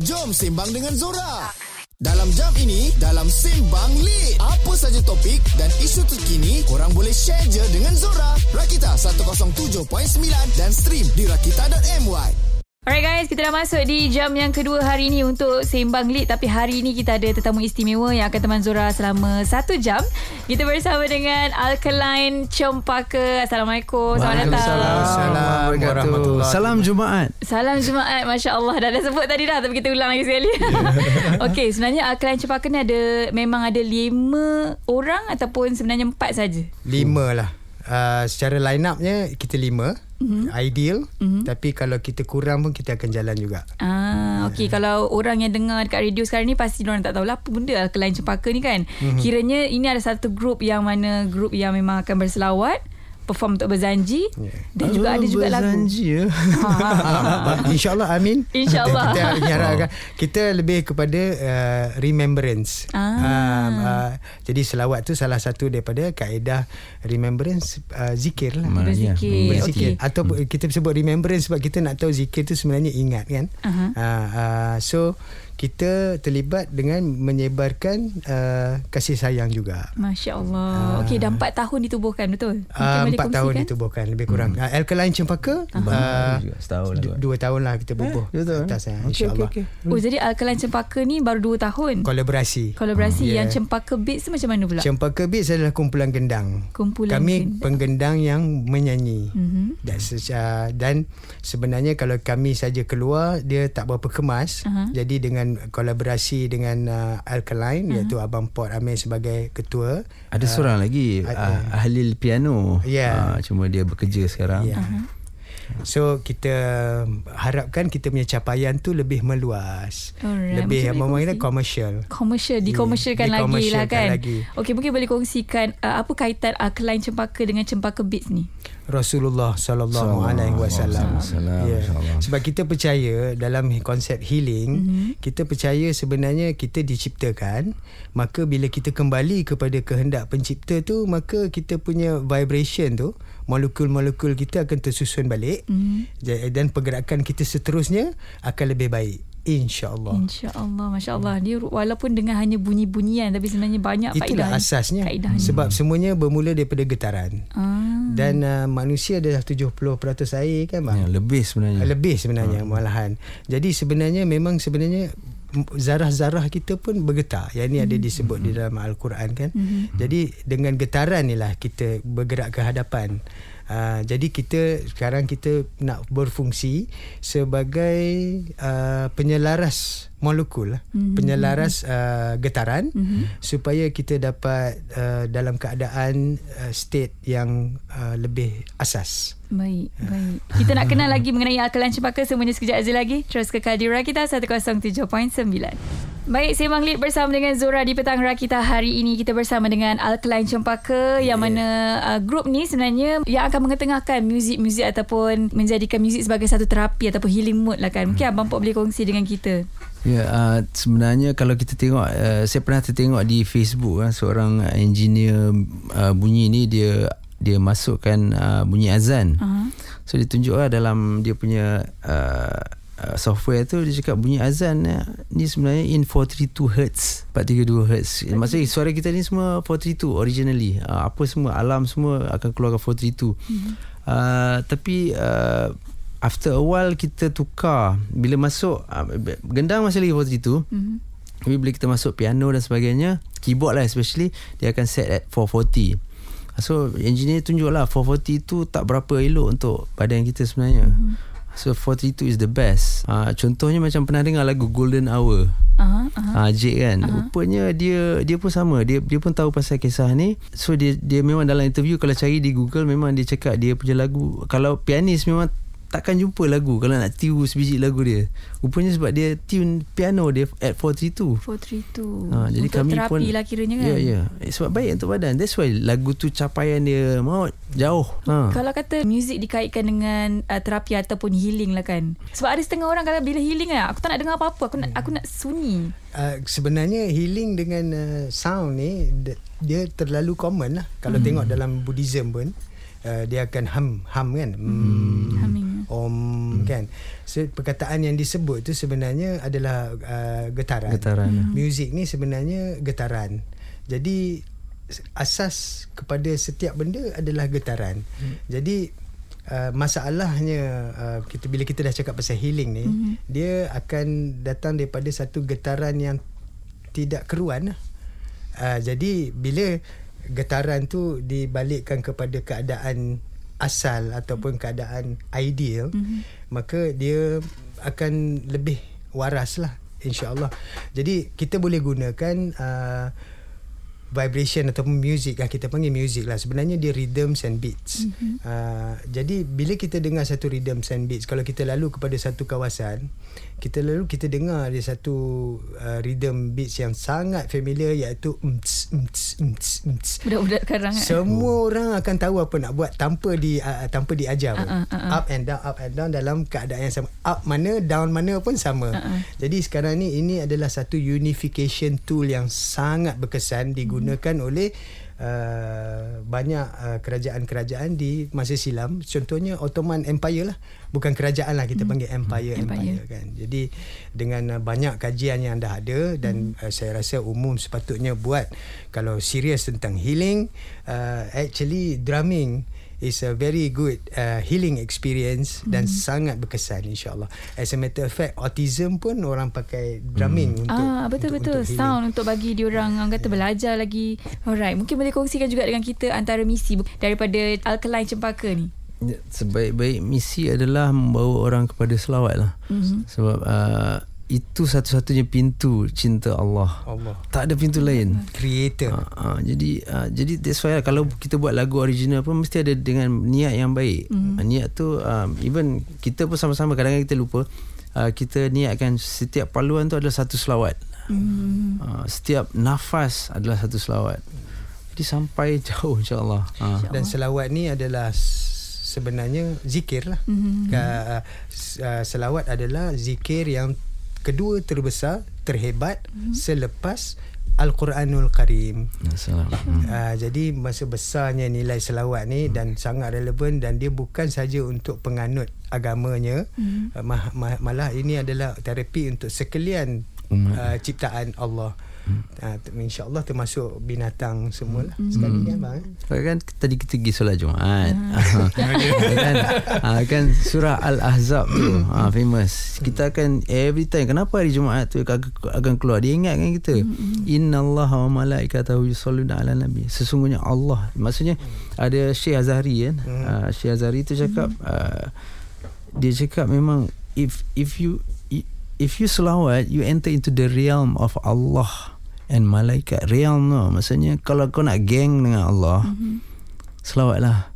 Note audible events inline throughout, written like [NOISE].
Jom sembang dengan Zora. Dalam jam ini, dalam Sembang Lit. Apa saja topik dan isu terkini, korang boleh share je dengan Zora. Rakita 107.9 dan stream di rakita.my. Alright guys, kita dah masuk di jam yang kedua hari ini untuk Sembang Lit. Tapi hari ini kita ada tetamu istimewa yang akan teman Zora selama satu jam. Kita bersama dengan Alkaline Cempaka. Assalamualaikum. Selamat datang. Assalamualaikum Salam Jumaat. Salam Jumaat. Masya Allah. Dah, dah sebut tadi dah. Tapi kita ulang lagi sekali. [LAUGHS] Okey, sebenarnya Alkaline Cempaka ni ada memang ada lima orang ataupun sebenarnya empat saja. Lima lah. Uh, secara line upnya kita lima mm-hmm. ideal mm-hmm. tapi kalau kita kurang pun kita akan jalan juga ah okey yeah. kalau orang yang dengar dekat radio sekarang ni pasti orang tak tahu lah apa benda Alkaline Cempaka ni kan mm-hmm. kiranya ini ada satu grup yang mana grup yang memang akan berselawat perform untuk berzanji yeah. dan juga ada juga lagu berzanji ya ha. [LAUGHS] insyaallah amin insyaallah kita harapkan kita lebih kepada uh, remembrance ah. uh, uh, jadi selawat tu salah satu daripada kaedah remembrance uh, zikir lah berzikir, berzikir. Okay. atau hmm. kita sebut remembrance sebab kita nak tahu zikir tu sebenarnya ingat kan uh-huh. uh, uh, so kita terlibat dengan menyebarkan uh, kasih sayang juga. Masya Allah. Uh, Okey, dah empat tahun ditubuhkan, betul? Uh, empat tahun ditubuhkan, lebih kurang. Hmm. Uh, Alkaline Cempaka, uh, setahun lah. Dua tahun lah kita bubuh. Eh, betul. Atas, eh? okay, InsyaAllah. Okay, okay. Oh, jadi Alkaline Cempaka ni baru dua tahun? Kolaborasi. Kolaborasi. Hmm. Yang Cempaka Beats tu macam mana pula? Cempaka Beats adalah kumpulan gendang. Kumpulan kami gendang. penggendang yang menyanyi. Mm-hmm. Dan, uh, dan sebenarnya kalau kami saja keluar, dia tak berapa kemas. Uh-huh. Jadi dengan kolaborasi dengan uh, Alkaline uh-huh. iaitu Abang Port Amir sebagai ketua. Ada uh, seorang lagi uh, uh, ahli piano. Yeah. Uh, cuma dia bekerja sekarang. Yeah. Uh-huh. So kita harapkan kita punya capaian tu lebih meluas. Alright. Lebih apa namanya komersial. Komersial dikomersialkan yeah. lagi lah kan. Okey mungkin boleh kongsikan uh, apa kaitan Alkaline Cempaka dengan Cempaka Beats ni? Rasulullah sallallahu alaihi wasallam. Ya. Sebab kita percaya dalam konsep healing, mm-hmm. kita percaya sebenarnya kita diciptakan, maka bila kita kembali kepada kehendak pencipta tu, maka kita punya vibration tu, molekul-molekul kita akan tersusun balik mm-hmm. dan pergerakan kita seterusnya akan lebih baik. InsyaAllah InsyaAllah Masya Allah Dia walaupun dengan hanya bunyi-bunyian Tapi sebenarnya banyak Itulah faedah Itulah asasnya faedah Sebab semuanya bermula daripada getaran ah. Dan uh, manusia adalah 70% air kan bang? Ya, lebih sebenarnya Lebih sebenarnya ah. malahan Jadi sebenarnya memang sebenarnya Zarah-zarah kita pun bergetar Yang ini ada hmm. disebut mm-hmm. di dalam Al-Quran kan mm-hmm. Jadi dengan getaran ni lah Kita bergerak ke hadapan Uh, jadi kita sekarang kita nak berfungsi sebagai uh, penyelaras molekul mm-hmm. penyelaras uh, getaran mm-hmm. supaya kita dapat uh, dalam keadaan uh, state yang uh, lebih asas. Baik, baik. Kita nak kenal [LAUGHS] lagi mengenai Alkaline Cempaka semuanya sekejap aja lagi. Terus ke Kadira kita 107.9. Baik, Sembang Lit bersama dengan Zora di Petang Rakita hari ini. Kita bersama dengan Alkaline Cempaka yeah. yang mana uh, grup ni sebenarnya yang akan mengetengahkan muzik-muzik ataupun menjadikan muzik sebagai satu terapi ataupun healing mood lah kan. Mungkin Abang Pok boleh kongsi dengan kita. Ya, yeah, uh, sebenarnya kalau kita tengok, uh, saya pernah tertengok di Facebook uh, seorang engineer uh, bunyi ni dia dia masukkan uh, bunyi azan. Uh-huh. So dia tunjuklah dalam dia punya uh, uh, software tu dia cakap bunyi azan uh, ni sebenarnya in 432 Hz, 432 Hz. Maksudnya suara kita ni semua 432 originally. Uh, apa semua alam semua akan keluarkan 432. Uh-huh. Uh, tapi uh, after a while kita tukar bila masuk uh, gendang masih lagi 432. Uh-huh. Tapi bila kita masuk piano dan sebagainya, keyboard lah especially, dia akan set at 440. So engineer tunjuk lah 440 tu tak berapa elok untuk badan kita sebenarnya mm-hmm. So 432 is the best uh, Contohnya macam pernah dengar lagu Golden Hour uh-huh, uh-huh. Uh, Jake kan uh-huh. Rupanya dia dia pun sama dia dia pun tahu pasal kisah ni So dia dia memang dalam interview Kalau cari di Google Memang dia cakap dia punya lagu Kalau pianis memang takkan jumpa lagu kalau nak tiru sebiji lagu dia. Rupanya sebab dia tune piano dia at 432. 432. Ha, jadi untuk kami terapi pun lah kiranya kan. Ya, ya. Eh, sebab baik untuk badan. That's why lagu tu capaian dia mau jauh. Ha. Kalau kata muzik dikaitkan dengan uh, terapi ataupun healing lah kan. Sebab ada setengah orang kalau bila healing kan, aku tak nak dengar apa-apa. Aku nak aku nak sunyi. Uh, sebenarnya healing dengan uh, sound ni dia terlalu common lah. Kalau hmm. tengok dalam Buddhism pun uh, dia akan hum hum kan. Hmm. Humming. Om kan so, perkataan yang disebut tu sebenarnya adalah uh, getaran Getaran. Hmm. muzik ni sebenarnya getaran jadi asas kepada setiap benda adalah getaran hmm. jadi Uh, masalahnya uh, kita bila kita dah cakap pasal healing ni mm-hmm. dia akan datang daripada satu getaran yang tidak keruan uh, jadi bila getaran tu dibalikkan kepada keadaan asal ataupun keadaan ideal mm-hmm. maka dia akan lebih waras lah insyaallah jadi kita boleh gunakan uh, vibration ataupun music lah kita panggil music lah sebenarnya dia rhythms and beats mm-hmm. uh, jadi bila kita dengar satu rhythms and beats kalau kita lalu kepada satu kawasan kita lalu kita dengar ada satu uh, rhythm beats yang sangat familiar iaitu umts, umts, umts, umts. Budak-budak sekarang kan? semua oh. orang akan tahu apa nak buat tanpa di uh, tanpa diajar Uh-uh, uh-uh. up and down up and down dalam keadaan yang sama up mana down mana pun sama Uh-uh. jadi sekarang ni ini adalah satu unification tool yang sangat berkesan digunakan hmm. oleh uh, banyak uh, kerajaan-kerajaan di masa silam. Contohnya Ottoman Empire lah. Bukan kerajaan lah kita panggil empire, Empire. empire kan. Jadi dengan uh, banyak kajian yang dah ada dan uh, saya rasa umum sepatutnya buat kalau serius tentang healing uh, actually drumming is a very good uh, healing experience dan sangat berkesan insyaallah. As a matter of fact autism pun orang pakai drumming untuk ah betul untuk, betul untuk healing. sound untuk bagi dia orang orang kata belajar lagi. Alright, mungkin boleh kongsikan juga dengan kita antara misi daripada Alkaline Cempaka ni. Ya, Sebaik-baik misi adalah membawa orang kepada selawat lah. Mm-hmm. Sebab uh, itu satu-satunya pintu cinta Allah. Allah Tak ada pintu lain. creator. Uh, uh, jadi uh, jadi that's why lah, kalau kita buat lagu original pun mesti ada dengan niat yang baik. Mm. Uh, niat tu um, even kita pun sama-sama kadang-kadang kita lupa uh, kita niatkan setiap paluan tu adalah satu selawat. Mm. Uh, setiap nafas adalah satu selawat. Jadi sampai [LAUGHS] jauh insya-Allah. Uh. Dan selawat ni adalah sebenarnya zikir lah. Mm-hmm. Uh, selawat adalah zikir yang kedua terbesar, terhebat mm-hmm. selepas Al-Quranul Karim. Uh, jadi masa besarnya nilai selawat ni dan sangat relevan dan dia bukan saja untuk penganut agamanya mm. uh, mah, malah ini adalah terapi untuk sekalian uh, ciptaan Allah. Hmm. Uh, InsyaAllah termasuk binatang semua lah Hmm. sekali kan bang. eh? Kan tadi kita pergi solat Jumaat. [LAUGHS] kan, ah, kan surah Al-Ahzab tu ah, famous. Kita akan every time kenapa hari Jumaat tu akan, keluar dia ingatkan kita. Innallaha wa malaikatahu yusalluna ala nabi. Sesungguhnya Allah. Maksudnya ada Syekh Azhari kan. Ah, Syekh Azhari tu cakap ah, dia cakap memang if if you if you selawat you enter into the realm of Allah and malaikat realm no. maksudnya kalau kau nak geng dengan Allah mm-hmm. selawatlah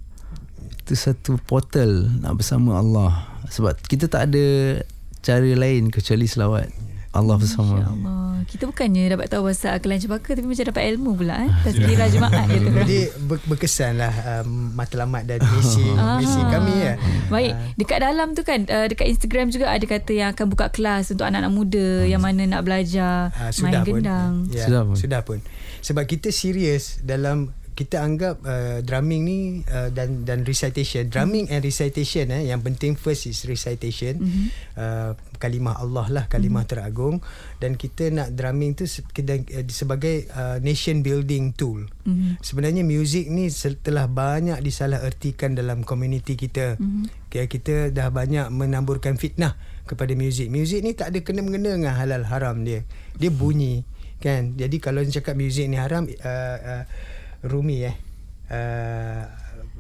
itu satu portal nak bersama Allah sebab kita tak ada cara lain kecuali selawat Allah bersama Allah. Kita bukannya dapat tahu bahasa Alkaline Cempaka tapi macam dapat ilmu pula eh. Tazkirah Jumaat kata [LAUGHS] orang. Jadi ber, berkesan lah um, matlamat dan misi [LAUGHS] misi kami ya. Baik, dekat dalam tu kan uh, dekat Instagram juga ada kata yang akan buka kelas untuk anak-anak muda yang mana nak belajar Uh, main pun. gendang. Ya, Sudah pun. Sudah pun. Sebab kita serius dalam kita anggap uh, drumming ni uh, dan dan recitation. Drumming and recitation eh yang penting first is recitation. Mm-hmm. uh, kalimah Allah lah kalimah mm-hmm. teragung. Dan kita nak drumming tu uh, sebagai uh, nation building tool. Mm-hmm. sebenarnya music ni telah banyak disalah ertikan dalam komuniti kita. Mm-hmm. okay, kita dah banyak menamburkan fitnah kepada music. Music ni tak ada kena-mengena dengan halal haram dia. Dia bunyi kan? Jadi kalau dia cakap music ni haram uh, uh, Rumi eh uh,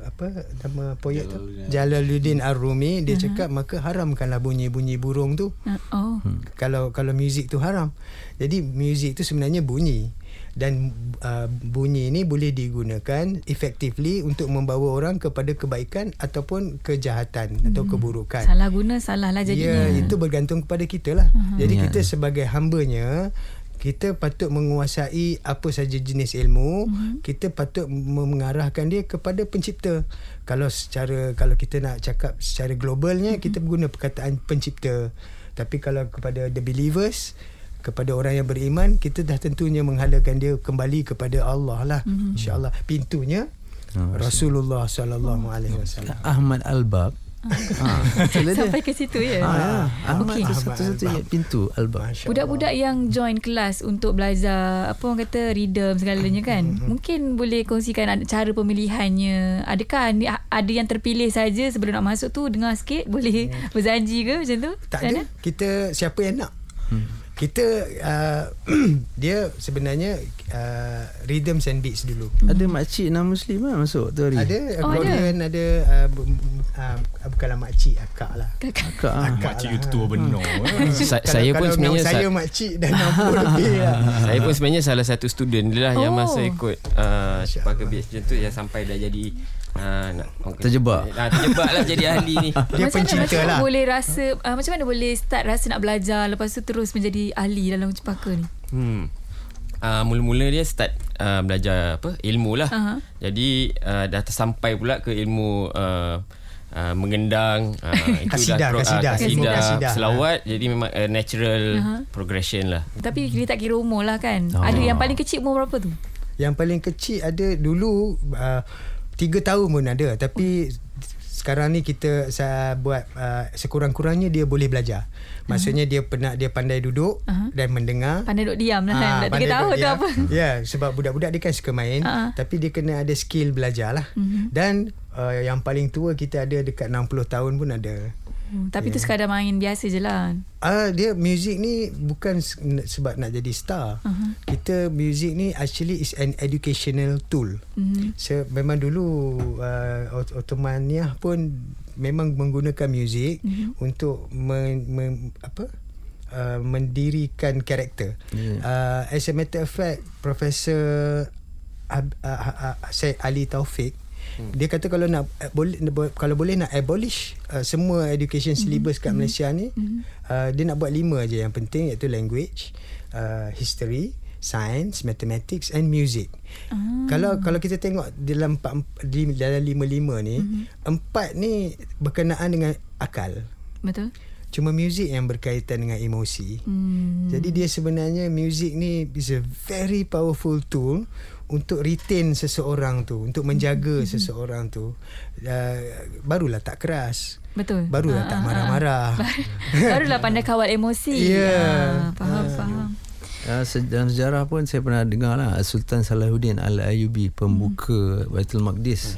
apa nama poet tu Jalaluddin Ar-Rumi dia uh-huh. cakap maka haramkanlah bunyi-bunyi burung tu Uh, oh. hmm. kalau kalau muzik tu haram jadi muzik tu sebenarnya bunyi dan uh, bunyi ni boleh digunakan effectively untuk membawa orang kepada kebaikan ataupun kejahatan hmm. atau keburukan Salah guna salah lah Ya, jadinya. itu bergantung kepada kita lah. Uh-huh. Jadi Ya. kita sebagai hambanya, kita patut menguasai apa saja jenis ilmu, uh-huh. kita patut mengarahkan dia kepada pencipta. Kalau secara kalau kita nak cakap secara globalnya, uh-huh. kita guna perkataan pencipta. Tapi kalau kepada the believers, kepada orang yang beriman, kita dah tentunya menghalakan dia kembali kepada Allah lah. Uh-huh. InsyaAllah. Pintunya Rasulullah sallallahu alaihi wasallam. Ahmad Al-Bab [LAUGHS] ha. Sampai ke situ ya. Ha, ya. Ahmad Okey. tu satu-satunya pintu album. Budak-budak yang join kelas untuk belajar apa orang kata rhythm segalanya kan. Mm-hmm. Mungkin boleh kongsikan cara pemilihannya. Adakah ada yang terpilih saja sebelum nak masuk tu dengar sikit boleh berjanji ke macam tu? Tak Macam ada. Kita siapa yang nak. Kita uh, [CLEARS THROAT] dia sebenarnya uh, rhythms and beats dulu. Ada makcik non Muslim lah masuk tu hari. Ada Oh, accordion, ada, uh, bu- uh, bukanlah makcik, akak lah. Kakak. Kak, ah. Akak Makcik lah. you tua benar. [LAUGHS] Sa- Kalau- saya pun sebenarnya nama saya sa- makcik dah 60 lebih lah. saya pun sebenarnya salah satu student dia lah yang Oh. masa ikut uh, Cempaka Beach macam tu yang sampai dah jadi uh, nak, Terjebak. Ah, terjebak lah jadi ahli ni. Dia [LAUGHS] macam mana, pencinta macam mana lah. boleh rasa uh, macam mana boleh start rasa nak belajar lepas tu terus menjadi ahli dalam cempaka ni? Hmm. Uh, mula-mula dia start uh, belajar apa ilmu lah. Aha. Jadi uh, dah tersampai pula ke ilmu uh, uh, mengendang uh, [LAUGHS] itu Kasidah, dah pro- kasidah, uh, kasidah, kasidah. selawat jadi memang uh, natural Aha. progression lah. Tapi dia tak kira umur lah kan. Oh. Ada yang paling kecil umur berapa tu? Yang paling kecil ada dulu uh, tiga tahun pun ada tapi sekarang ni kita saya buat uh, sekurang-kurangnya dia boleh belajar. Maksudnya dia pernah dia pandai duduk Aha. dan mendengar. Pandai duduk diam lah kan. Dah tiga tahun duduk tu apa? [LAUGHS] Ya, sebab budak-budak dia kan suka main, Ah. tapi dia kena ada skill belajar lah. Mhm. Dan uh, yang paling tua kita ada dekat 60 tahun pun ada. Hmm, tapi tu sekadar main biasa je lah. Ah dia music ni bukan sebab nak jadi star. Uh-huh. Kita music ni actually is an educational tool. Mhm. So, memang dulu uh, Ot- Ottomaniah pun memang menggunakan muzik Mhm. untuk men, men, apa uh, mendirikan karakter. Yeah. Uh, as a matter of fact, Profesor Ab, uh, uh, Syed Ali Taufik Hmm. Dia kata kalau nak boleh kalau boleh nak abolish uh, semua education syllabus kat Malaysia ni uh, dia nak buat lima aja yang penting iaitu language, uh, history, science, mathematics and music. Ah. Kalau kalau kita tengok dalam empat, dalam lima-lima ni, empat ni berkenaan dengan akal. Betul? Cuma music yang berkaitan dengan emosi. Hmm. Jadi dia sebenarnya music ni is a very powerful tool untuk retain seseorang tu, untuk menjaga Hmm. seseorang tu. Uh, barulah tak keras. Betul. Barulah Ah, tak ah, ah. marah-marah. [LAUGHS] Barulah pandai kawal emosi. Ya. Ah, faham, faham. Uh, se- dalam sejarah pun saya pernah dengar lah Sultan Salahuddin Al-Ayubi pembuka Baitul Maqdis.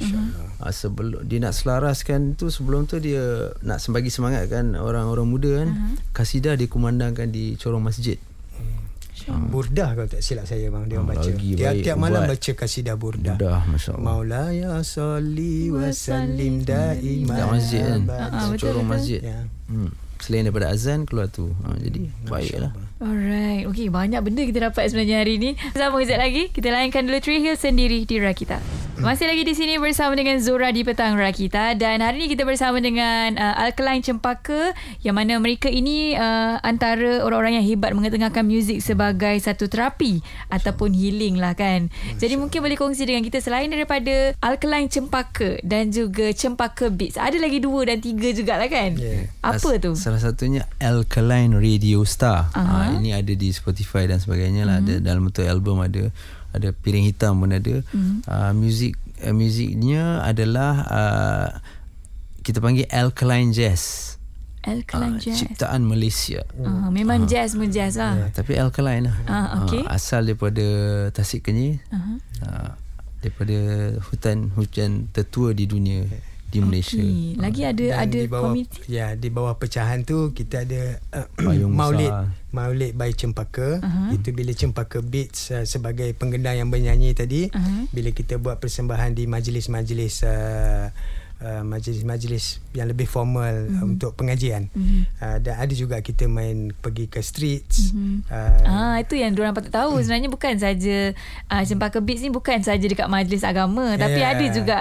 Uh, sebelum dia nak selaraskan tu sebelum tu dia nak bagi semangat kan orang-orang muda kan. Kasidah dia kumandangkan di corong masjid. Burdah kalau tak silap saya bang dia Ah, baca. lagi Tiap baik tiap malam buat. baca kasidah burdah. Mudah masya-Allah. Maulaya salli wa sallim da'iman. Dekat masjid kan. abadan. Ah, corong masjid. Ya. Hmm. Selain daripada azan keluar tu. Ha, jadi baiklah. Alright. Okay, banyak benda kita dapat sebenarnya hari ni. Sama kejap lagi, kita layankan dulu Tree Hill sendiri di Rakita. Masih lagi di sini bersama dengan Zora di Petang Rakita dan hari ini kita bersama dengan uh, Alkaline Cempaka yang mana mereka ini uh, antara orang-orang yang hebat mengetengahkan muzik sebagai satu terapi ataupun healing lah kan. Jadi mungkin boleh kongsi dengan kita selain daripada Alkaline Cempaka dan juga Cempaka Beats. Ada lagi dua dan tiga jugalah kan? Yeah. Apa As- tu? Salah satunya Alkaline Radio Star. Aha. Ha, ini ada di Spotify dan sebagainya lah. Ada dalam bentuk album ada ada piring hitam pun ada. Uh, music uh, muziknya adalah uh, kita panggil Alkaline Jazz. Alkaline Ah, Jazz. Ciptaan Malaysia. Uh, memang jazz pun jazz lah. Tapi Alkaline lah. Ah, okey. Ah, asal daripada Tasik Kenyir. Uh-huh. Uh, daripada hutan hujan tertua di dunia di Malaysia. Okay. Lagi ada Dan ada di bawah, komiti. Ya, di bawah pecahan tu kita ada uh, [CLEARS THROAT] Maulid. besar. Maulid by Cempaka. Aha. Itu bila Cempaka Beats uh, sebagai penggendang yang bernyanyi tadi. Aha. Bila kita buat persembahan di majlis-majlis uh, uh, majlis-majlis yang lebih formal uh, untuk pengajian. Mhm. Uh, dan ada juga kita main pergi ke streets. Mhm. Uh, Ah itu yang diorang patut tahu sebenarnya bukan saja uh, Cempaka Beats ni bukan saja dekat majlis agama tapi Yeah. ada juga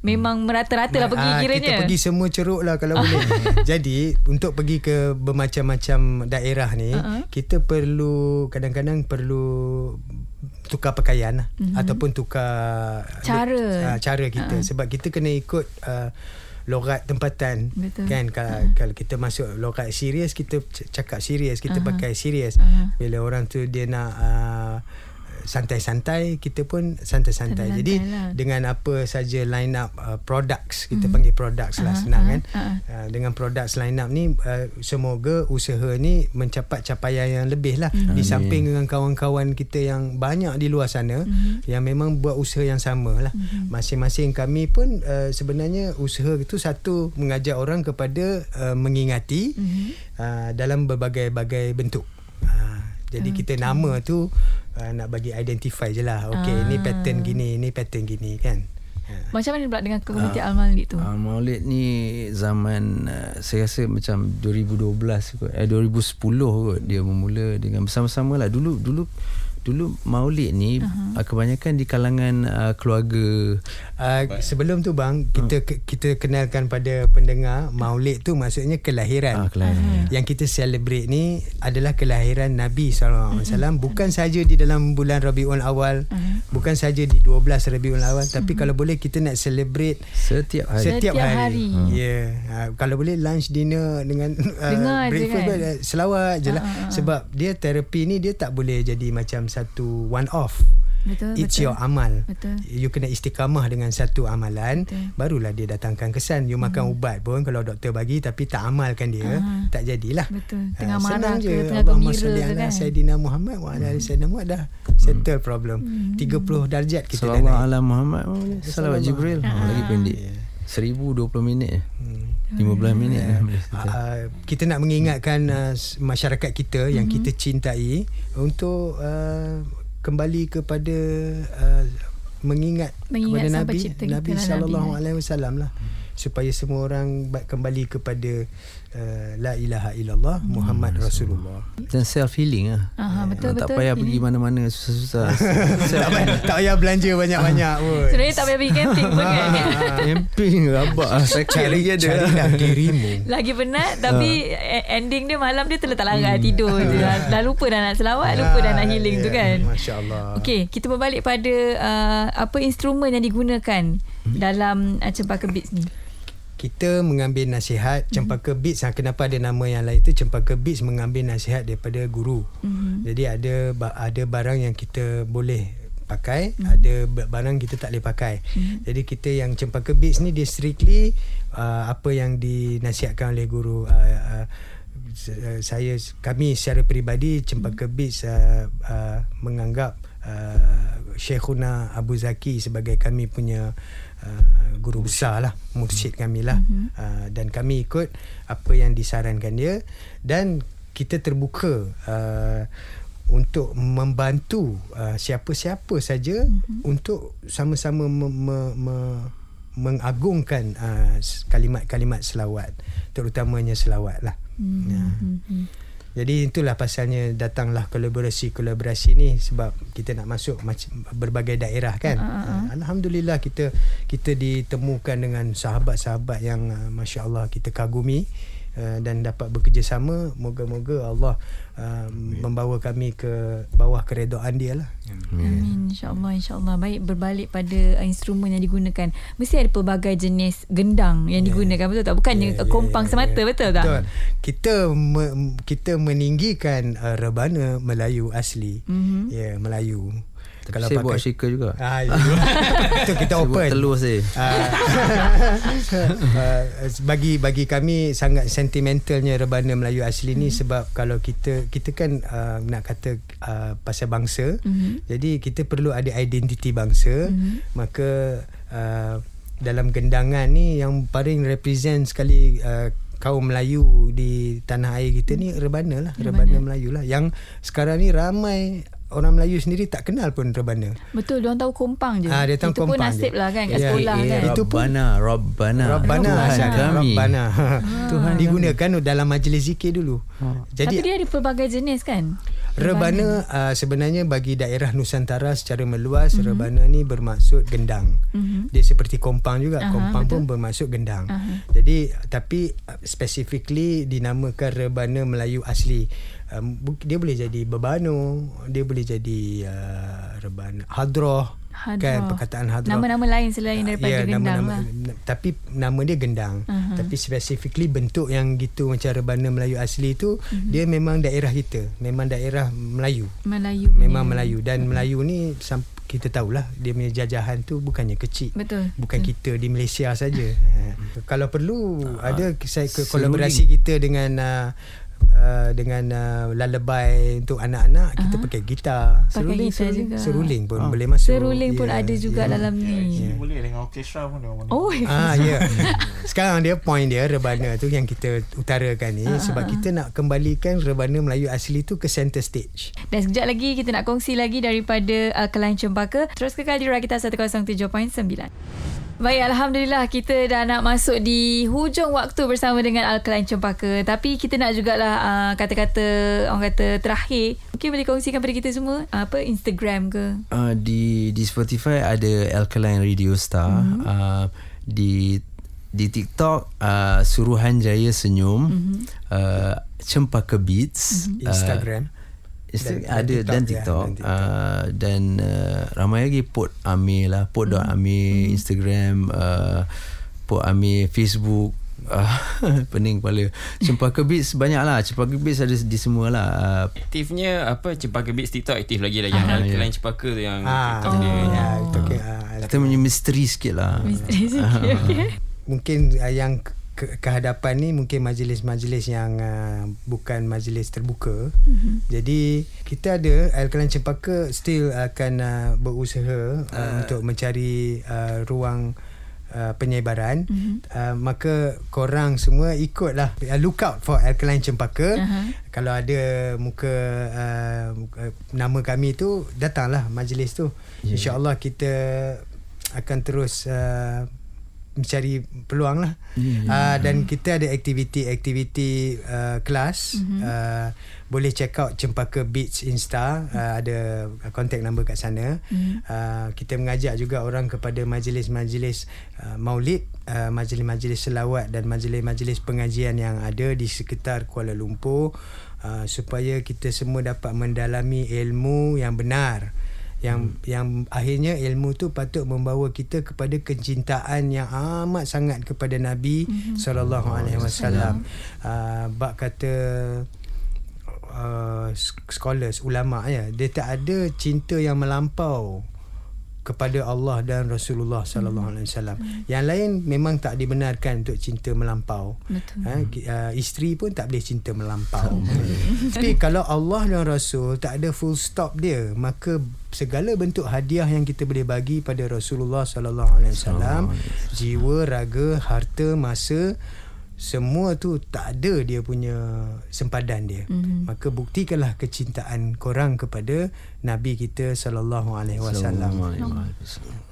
memang merata-rata lah pergi Ah, kiranya. Kita pergi semua ceruk lah kalau boleh. [LAUGHS] Jadi untuk pergi ke bermacam-macam daerah ni, uh-huh. kita perlu kadang-kadang perlu tukar pakaian lah uh-huh. ataupun tukar. Cara. uh, cara kita uh-huh. sebab kita kena ikut uh, logat tempatan Betul. kan kalau uh-huh. kalau kita masuk logat serius kita cakap serius kita uh-huh. pakai serius Uh-huh. bila orang tu dia nak uh, santai-santai kita pun santai-santai. Jadi lah. dengan apa saja line up uh, products kita mm. panggil products lah Aha, senang aha, kan. aha. Uh, dengan products line up ni uh, semoga usaha ni mencapai capaian yang lebih lah Mhm. di samping dengan kawan-kawan kita yang banyak di luar sana Mhm. yang memang buat usaha yang sama lah. Masing-masing kami pun uh, sebenarnya usaha itu satu mengajak orang kepada uh, mengingati Mhm. uh, dalam berbagai-bagai bentuk. Uh, jadi kita nama tu uh, nak bagi identify je lah. Okay, Ah. ni pattern gini, ni pattern gini kan. Uh. Macam mana pula dengan komuniti Al-Maulid tu? Uh, Maulid ni zaman uh, saya rasa macam 2012 kot, eh 2010 kot dia memula dengan bersama-sama lah dulu dulu dulu Maulid ni uh-huh. uh, kebanyakan di kalangan uh, keluarga Uh, sebelum tu bang kita ke, kita kenalkan pada pendengar Maulid tu maksudnya kelahiran. Ah, kelahiran. Yang kita celebrate ni adalah kelahiran Nabi SAW bukan saja di dalam bulan Rabiul Awal, bukan saja di 12 Rabiul Awal tapi kalau boleh kita nak celebrate setiap hari Setiap, Setiap hari. hari. Ya. Yeah. Uh, kalau boleh lunch dinner dengan uh, Dengar breakfast kan? kan? selawat je lah. Ah, ah, ah. Sebab dia terapi ni dia tak boleh jadi macam satu one off. Betul, It's betul. your amal. Betul. You kena istiqamah dengan satu amalan Betul. barulah dia datangkan kesan. You makan ubat pun kalau doktor bagi tapi tak amalkan dia, Ah. tak jadilah. Betul. Ah, Tengah senang marah ke, je. tengah Allahumma gembira ke ala kan? Sayyidina Muhammad wa ala ali Sayyidina Muhammad dah settle problem. 30 darjat kita dah Sallallahu naik. ala Muhammad Salawat Sallallahu. Jibril oh, lagi pendek 1020 minit Hmm. 15 minit Ya. yeah. boleh settle. Uh, kita nak mengingatkan uh, masyarakat kita yang Mhm. kita cintai untuk uh, kembali kepada uh, mengingat, Mengingat kepada Nabi kita Nabi lah, sallallahu Nabi. alaihi wasallam lah supaya semua orang ba- kembali kepada uh, la ilaha illallah Muhammad Rasulullah. dan self healing lah Aha, betul, tak betul. payah Ini- pergi mana-mana susah-susah [LAUGHS] tak, payah, tak payah belanja banyak-banyak pun. Sebenarnya tak payah pergi camping pun kan? [LAUGHS] camping rabak lah sakit lagi ada Carilah dirimu. Lagi penat Tapi e- ending dia malam dia terletak larang Hmm. tidur je dah, dah lupa dah nak selawat Lupa dah nak healing tu Ya, kan Masya Allah. Okey, kita berbalik pada uh, apa instrumen yang digunakan dalam uh, Cempaka Beats ni. Kita mengambil nasihat Mhm. Cempaka Beats ha, kenapa ada nama yang lain tu Cempaka Beats mengambil nasihat daripada guru Mhm. jadi ada ada barang yang kita boleh pakai Mhm. ada ba- barang kita tak boleh pakai jadi kita yang Cempaka Beats ni dia strictly uh, apa yang dinasihatkan oleh guru uh, uh, uh, saya kami secara peribadi Cempaka Beats uh, uh, menganggap uh, Syekhuna Abu Zaki sebagai kami punya uh, guru besar lah mursyid kami lah uh, dan kami ikut apa yang disarankan dia dan kita terbuka uh, untuk membantu uh, siapa-siapa saja mm-hmm. untuk sama-sama me- me- me- mengagungkan uh, kalimat-kalimat selawat terutamanya selawat lah. Hmm. Ya. Jadi itulah pasalnya datanglah kolaborasi-kolaborasi ni sebab kita nak masuk macam berbagai daerah kan. Ah. Alhamdulillah kita kita ditemukan dengan sahabat-sahabat yang masya-Allah kita kagumi uh, dan dapat bekerjasama. Moga-moga Allah uh, membawa kami ke bawah keredaan dia lah. Amin insyaAllah insyaAllah Baik berbalik pada uh, instrumen yang digunakan Mesti ada pelbagai jenis gendang yang Ya. digunakan Betul tak? Bukan yeah, kompang semata Betul tak? Betul. Kita me, kita meninggikan uh, rebana Melayu asli. Mhm. Ya, yeah, Melayu. Tapi saya buat shaker juga. Ah, itu, [LAUGHS] itu kita saya buat open. telur saya Ah, uh, [LAUGHS] bagi bagi kami sangat sentimentalnya rebana Melayu asli ni sebab kalau kita kita kan uh, nak kata uh, pasal bangsa. Mhm. jadi kita perlu ada identiti bangsa. Maka uh, dalam gendangan ni yang paling represent sekali uh, kaum Melayu di tanah air kita ni rebana lah. Rebana Melayu lah. Yang sekarang ni ramai orang Melayu sendiri tak kenal pun rebana Betul, diorang tahu kompang je Ah, dia tahu Itu pun kompang nasib je. lah kan kat Ya, sekolah ya, kan itu pun- Rabbana Rabbana Rabbana Tuhan kami Rabbana Tuhan digunakan dalam majlis zikir dulu. Tapi Jadi dia ada pelbagai jenis kan rebana uh, sebenarnya bagi daerah Nusantara secara meluas mm-hmm. rebana ni bermaksud gendang. Mhm. Dia seperti kompang juga. Aha, kompang betul. pun bermaksud gendang. Aha. Jadi tapi uh, specifically dinamakan rebana Melayu asli. Um, dia boleh jadi bebano, dia boleh jadi uh, rebana hadroh Hadrah. kan perkataan hadroh Nama-nama lain selain daripada Ya, gendang nama-nama, lah. tapi nama dia gendang Aha. tapi specifically bentuk yang gitu macam rebana Melayu asli tu Mhm. dia memang daerah kita memang daerah Melayu Melayu. memang punya. Melayu dan Melayu ni sam- kita tahulah dia punya jajahan tu bukannya kecil Betul. bukan betul. kita di Malaysia saja. Ha. [LAUGHS] Kalau perlu ada saya ke kolaborasi kita dengan uh, uh, dengan uh, lullaby untuk anak-anak kita Aha. pakai gitar. Pakai Seruling gitar seruling, juga. seruling pun Oh. boleh masuk. Seruling pun Ya, ada juga ya. dalam ni. Yeah. Boleh dengan orkestra pun dia. Oh, Ah ya. [LAUGHS] Sekarang dia point dia rebana tu yang kita utarakan ni sebab kita nak kembalikan rebana Melayu asli tu ke center stage. Dan sekejap lagi kita nak kongsi lagi daripada uh, Kelang Cempaka. Terus kekal di Rakita 107.9. Baik, Alhamdulillah kita dah nak masuk di hujung waktu bersama dengan Alkaline Cempaka. Tapi kita nak jugalah uh, kata-kata, orang kata terakhir. Mungkin boleh kongsikan pada kita semua uh, apa Instagram ke? Uh, di di Spotify ada Alkaline Radio Star. Mm-hmm. Uh, di di TikTok uh, Suruhan Jaya Senyum. Mm-hmm. Uh, Cempaka Beats. Mm-hmm. Instagram. Uh, Insta- Dan- dan ada TikTok, dan ya, TikTok, dan TikTok. Uh, dan uh, ramai lagi Pot Amir lah Pot mm. Amir mm. Instagram uh, Pot Amir Facebook uh, [LAUGHS] pening kepala Cempaka [LAUGHS] Beats banyak lah Cempaka Beats ada di semua lah uh, Aktifnya apa Cempaka Beats TikTok aktif lagi. Aha. Yang Ya. lain Cempaka tu yang Ah, TikTok dia. ya, itu okay. Ah, kita punya misteri sikit lah Misteri sikit, [LAUGHS] okay. mungkin uh, yang ke- kehadapan ni mungkin majlis-majlis yang uh, bukan majlis terbuka. Mm-hmm. Jadi kita ada Alkaline Cempaka still akan uh, berusaha uh, uh. untuk mencari uh, ruang uh, penyebaran. Mm-hmm. Uh, maka korang semua ikutlah uh, look out for Alkaline Cempaka. Aha. Kalau ada muka uh, nama kami tu datanglah majlis tu. Yeah. InsyaAllah kita akan terus uh, mencari peluang lah. Ya, uh, dan kita ada aktiviti-aktiviti uh, kelas. Mm-hmm. uh, boleh check out Cempaka Beats Insta. Uh, ada contact number kat sana. Mm-hmm. uh, kita mengajak juga orang kepada majlis-majlis uh, maulid uh, majlis-majlis selawat dan majlis-majlis pengajian yang ada di sekitar Kuala Lumpur. Uh, supaya kita semua dapat mendalami ilmu yang benar yang hmm. yang akhirnya ilmu tu patut membawa kita kepada kecintaan yang amat sangat kepada Nabi hmm. sallallahu alaihi wasallam. Uh, bab kata uh, scholars ulama ya dia tak ada cinta yang melampau kepada Allah dan Rasulullah sallallahu alaihi wasallam. Yang lain memang tak dibenarkan untuk cinta melampau. Betul. Ha, uh, isteri pun tak boleh cinta melampau. [LAUGHS] Tapi kalau Allah dan Rasul tak ada full stop dia, maka segala bentuk hadiah yang kita boleh bagi pada Rasulullah sallallahu alaihi wasallam, jiwa, raga, harta, masa semua tu tak ada dia punya sempadan dia. Mm-hmm. Maka buktikanlah kecintaan korang kepada Nabi kita sallallahu alaihi wasallam.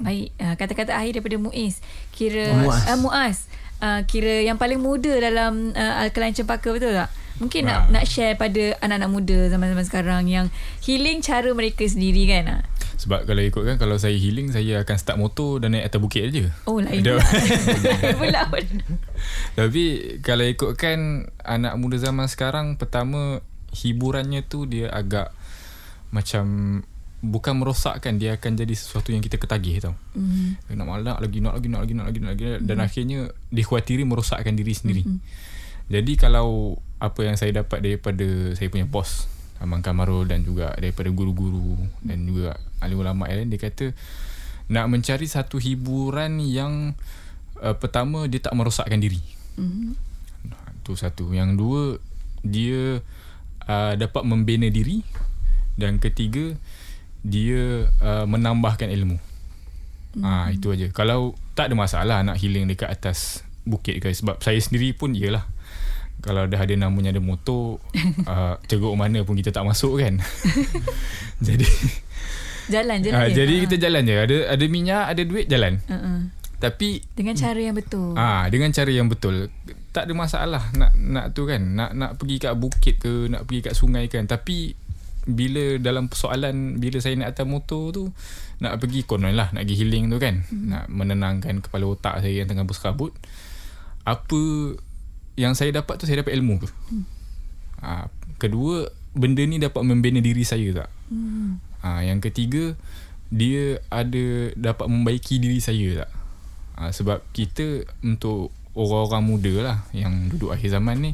Baik, uh, kata-kata akhir daripada Muiz. Kira Muaz. Uh, Muaz. Uh, kira yang paling muda dalam uh, Alkaline Cempaka betul tak? Mungkin nak nak share pada anak-anak muda zaman-zaman sekarang yang healing cara mereka sendiri kan? ah? Sebab kalau ikut kan Kalau saya healing Saya akan start motor Dan naik atas bukit aja. Oh [LAUGHS] lain pula. Tapi Kalau ikutkan Anak muda zaman sekarang Pertama Hiburannya tu Dia agak Macam Bukan merosakkan Dia akan jadi sesuatu Yang kita ketagih tau. Mm. Nak malak lagi Nak lagi Nak lagi Nak lagi, nak lagi. Dan akhirnya Dikhawatiri merosakkan diri sendiri. Jadi kalau Apa yang saya dapat Daripada Saya punya bos Abang Kamarul Dan juga Daripada guru-guru Dan juga Ahli ulama' lain Dia kata Nak mencari satu hiburan Yang uh, Pertama Dia tak merosakkan diri. Mm. Itu satu. Yang dua Dia uh, Dapat membina diri. Dan ketiga Dia uh, Menambahkan ilmu. Mm. Ah Itu aja. Kalau Tak ada masalah Nak healing dekat atas Bukit ke Sebab saya sendiri pun Yelah kalau dah ada namanya ada motor uh, [LAUGHS] Ceruk mana pun kita tak masuk kan [LAUGHS] Jadi Jalan je uh. Jadi Ah. kita jalan je Ada ada minyak Ada duit jalan Uh-uh. Tapi Dengan cara yang betul. Ah dengan cara yang betul. Tak ada masalah nak nak tu kan. Nak nak pergi kat bukit ke, nak pergi kat sungai kan. Tapi bila dalam persoalan bila saya nak atas motor tu nak pergi konon lah nak pergi healing tu kan. Hmm. Nak menenangkan kepala otak saya yang tengah bersekabut. Apa yang saya dapat tu saya dapat ilmu tu. Hmm. Ah kedua benda ni dapat membina diri saya tak. Hmm. Ah, yang ketiga dia ada dapat membaiki diri saya tak? Ah, sebab kita untuk orang-orang muda lah yang duduk akhir zaman ni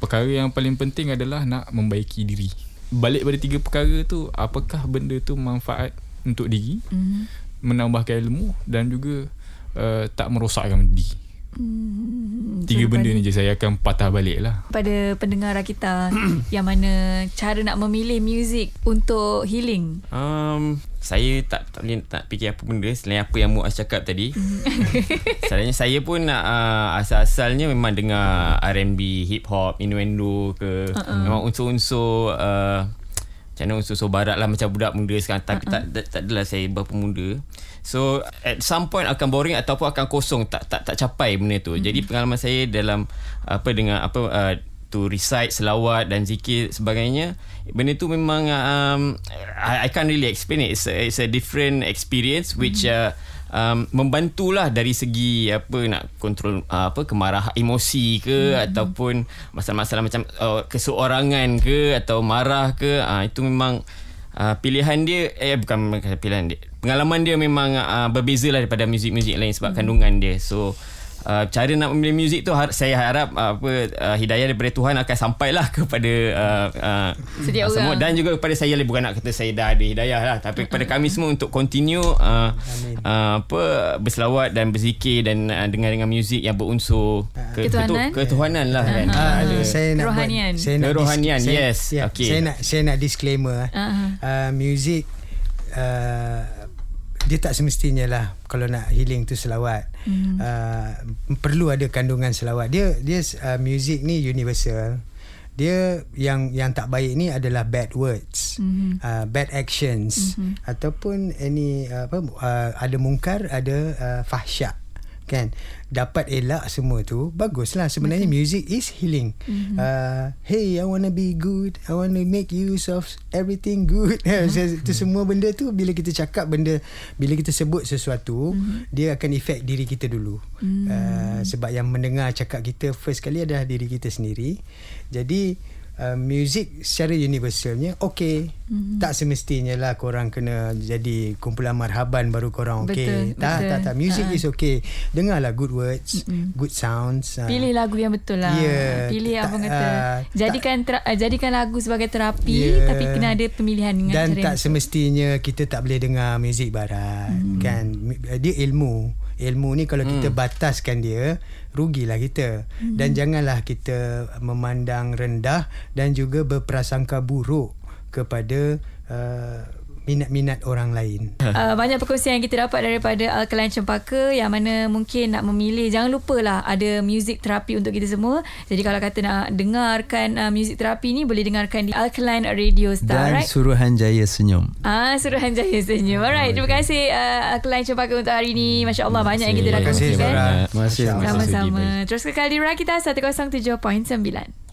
perkara yang paling penting adalah nak membaiki diri. Balik pada tiga perkara tu, apakah benda tu manfaat untuk diri, Mhm. menambahkan ilmu dan juga uh, tak merosakkan diri. Hmm, Tiga so benda ni je saya akan patah balik lah. pada pendengar kita [COUGHS] yang mana cara nak memilih muzik untuk healing. Um, saya tak tak boleh tak fikir apa benda selain apa yang Muaz cakap tadi. [LAUGHS] Selainnya saya pun nak uh, asal-asalnya memang dengar R&B, hip hop, innuendo ke uh-uh. memang unsur-unsur uh, macam mana unsur-unsur barat lah macam budak muda sekarang tapi uh-uh. tak, tak tak adalah saya berapa muda. So at some point akan boring ataupun akan kosong tak tak tak capai benda tu. Mm-hmm. Jadi pengalaman saya dalam apa dengan apa uh, to recite selawat dan zikir sebagainya benda tu memang um, I, I can't really explain it it's a, it's a different experience which uh, um, membantulah dari segi apa nak kontrol uh, apa kemarahan emosi ke hmm. ataupun masalah-masalah macam uh, keseorangan ke atau marah ke uh, itu memang uh, pilihan dia eh bukan pilihan dia pengalaman dia memang uh, berbeza lah daripada muzik-muzik lain sebab hmm. kandungan dia so Uh, cara nak memilih muzik tu har- saya harap uh, apa uh, hidayah daripada Tuhan akan sampailah [LAUGHS] kepada uh, uh, Setiap uh, semua orang. dan juga kepada saya bukan nak kata saya dah ada hidayah lah tapi kepada kami semua untuk continue uh, uh, apa berselawat dan berzikir dan uh, dengar dengan muzik yang berunsur ke, Ketuhanan. ketu- ketuhanan lah kan Ah, Ada- saya nak Kerohanian. buat, saya nak Kerohanian, dis- saya, yes. ya, Okey. Saya nak saya nak disclaimer. Ah, ah. Uh, music uh, dia tak semestinya lah kalau nak healing tu selawat. Mm. Uh, perlu ada kandungan selawat. Dia dia uh, music ni universal. Dia yang yang tak baik ni adalah bad words, mm-hmm. uh, bad actions mm-hmm. ataupun any uh, apa uh, ada mungkar, ada uh, fahsyat kan dapat elak semua tu baguslah sebenarnya okay. music is healing mm-hmm. uh, hey I want to be good I want to make use of everything good [LAUGHS] mm-hmm. itu semua benda tu bila kita cakap benda bila kita sebut sesuatu mm-hmm. dia akan efek diri kita dulu mm-hmm. uh, sebab yang mendengar cakap kita first kali adalah diri kita sendiri jadi Uh, music secara universalnya okey mm-hmm. tak semestinya lah korang kena jadi kumpulan marhaban baru korang okey tak betul. tak tak music Ha. is okay dengarlah good words mm-hmm. good sounds uh, Pilih lagu yang betul lah. Ya, Pilih apa tak- kata. ah, jadikan tera- uh, jadikan lagu sebagai terapi Ya. tapi kena ada pemilihan dengan dan cara tak semestinya kita tak boleh dengar muzik barat hmm. kan dia ilmu ilmu ni kalau hmm. kita bataskan dia rugilah kita hmm. dan janganlah kita memandang rendah dan juga berprasangka buruk kepada uh, minat-minat orang lain [LAUGHS] Uh, banyak perkongsian yang kita dapat daripada Alkaline Cempaka yang mana mungkin nak memilih jangan lupalah ada music terapi untuk kita semua. Jadi kalau kata nak dengarkan uh, music terapi ni boleh dengarkan di Alkaline Radio Star Dan right? Suruhanjaya Senyum. Ah, Suruhanjaya senyum. Alright, terima kasih uh, Alkaline Cempaka untuk hari ni. Masya-Allah banyak yang kita dah Terima kasih, kongsikan. Terima kasih. Sama-sama. Terus kekal di Rakita 107.9.